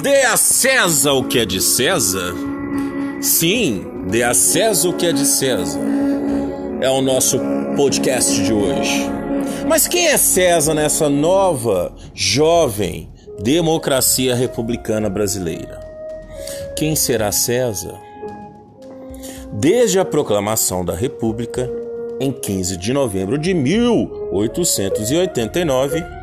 Dê a César o que é de César? Sim, dê a César o que é de César. É o nosso podcast de hoje. Mas quem é César nessa nova, jovem democracia republicana brasileira? Quem será César? Desde a proclamação da República, em 15 de novembro de 1889,